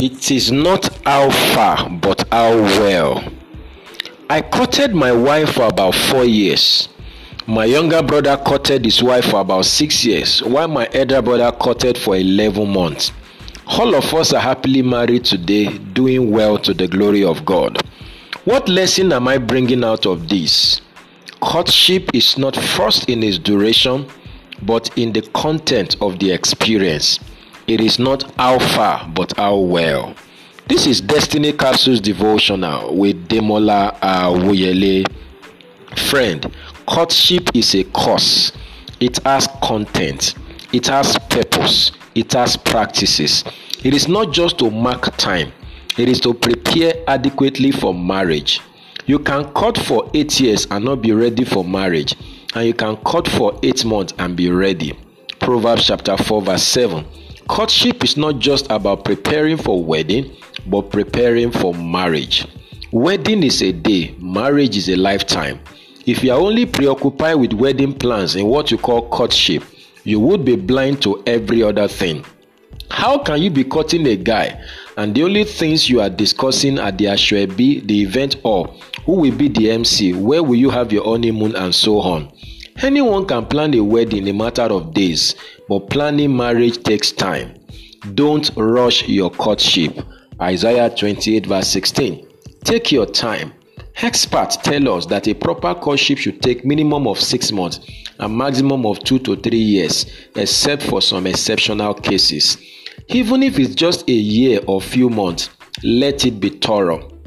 It is not how far, but how well. I courted my wife for about four years. My younger brother courted his wife for about six years, while my elder brother courted for 11 months. All of us are happily married today, doing well to the glory of God. What lesson am I bringing out of this? Courtship is not first in its duration, but in the content of the experience. It is not how far, but how well. This is Destiny Capsules Devotional with Demola Awoyele. Friend, courtship is a course. It has content, it has purpose, it has practices. It is not just to mark time, it is to prepare adequately for marriage. You can court for eight years and not be ready for marriage, and you can court for eight months and be ready. Proverbs chapter 4, verse 7. Courtship is not just about preparing for wedding, but preparing for marriage. Wedding is a day, marriage is a lifetime. If you are only preoccupied with wedding plans and what you call courtship, you would be blind to every other thing. How can you be courting a guy and the only things you are discussing at the Ashwebi, the event, or who will be the MC, where will you have your honeymoon, and so on? Anyone can plan a wedding in a matter of days, but planning marriage takes time. Don't rush your courtship. Isaiah 28, verse 16. Take your time. Experts tell us that a proper courtship should take minimum of six months and maximum of two to three years, except for some exceptional cases. Even if it's just a year or few months, let it be thorough.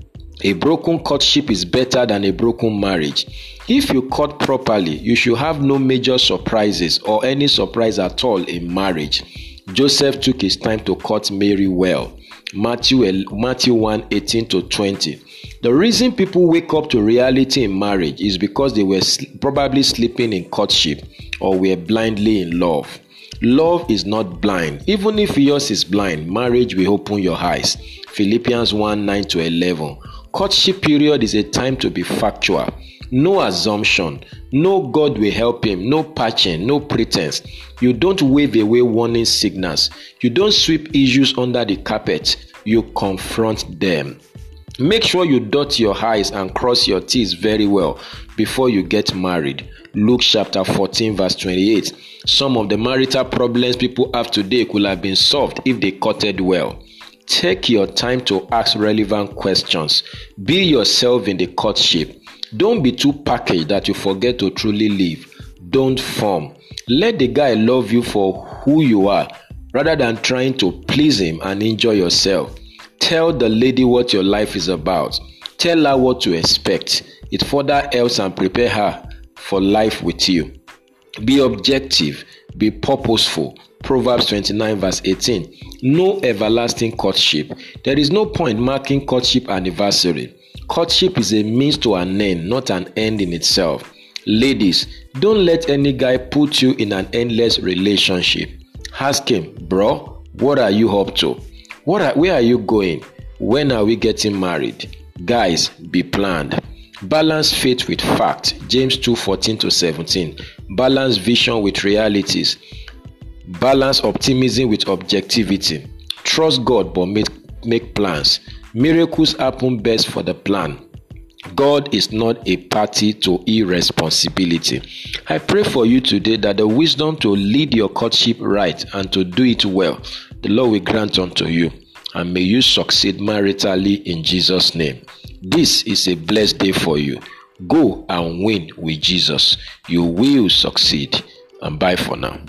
A broken courtship is better than a broken marriage. If you court properly, you should have no major surprises or any surprise at all in marriage. Joseph took his time to court Mary well. Matthew, Matthew 1 18 to 20. The reason people wake up to reality in marriage is because they were probably sleeping in courtship or were blindly in love. Love is not blind. Even if yours is blind, marriage will open your eyes. Philippians 1 9 to 11. Courtship period is a time to be factual. No assumption. No God will help him. No patching. No pretense. You don't wave away warning signals. You don't sweep issues under the carpet. You confront them. Make sure you dot your I's and cross your T's very well before you get married. Luke chapter 14, verse 28. Some of the marital problems people have today could have been solved if they courted well. Take your time to ask relevant questions. Be yourself in the courtship. Don't be too packaged that you forget to truly live. Don't form. Let the guy love you for who you are rather than trying to please him and enjoy yourself. Tell the lady what your life is about. Tell her what to expect. It further helps and prepare her for life with you. Be objective, be purposeful. Proverbs 29, verse 18. No everlasting courtship. There is no point marking courtship anniversary. Courtship is a means to an end, not an end in itself. Ladies, don't let any guy put you in an endless relationship. Ask him, bro, what are you up to? What are, where are you going? When are we getting married? Guys, be planned. Balance faith with fact. James 2 14 to 17. Balance vision with realities. Balance optimism with objectivity. Trust God but make, make plans. Miracles happen best for the plan. God is not a party to irresponsibility. I pray for you today that the wisdom to lead your courtship right and to do it well, the Lord will grant unto you. And may you succeed maritally in Jesus' name. This is a blessed day for you. Go and win with Jesus. You will succeed. And bye for now.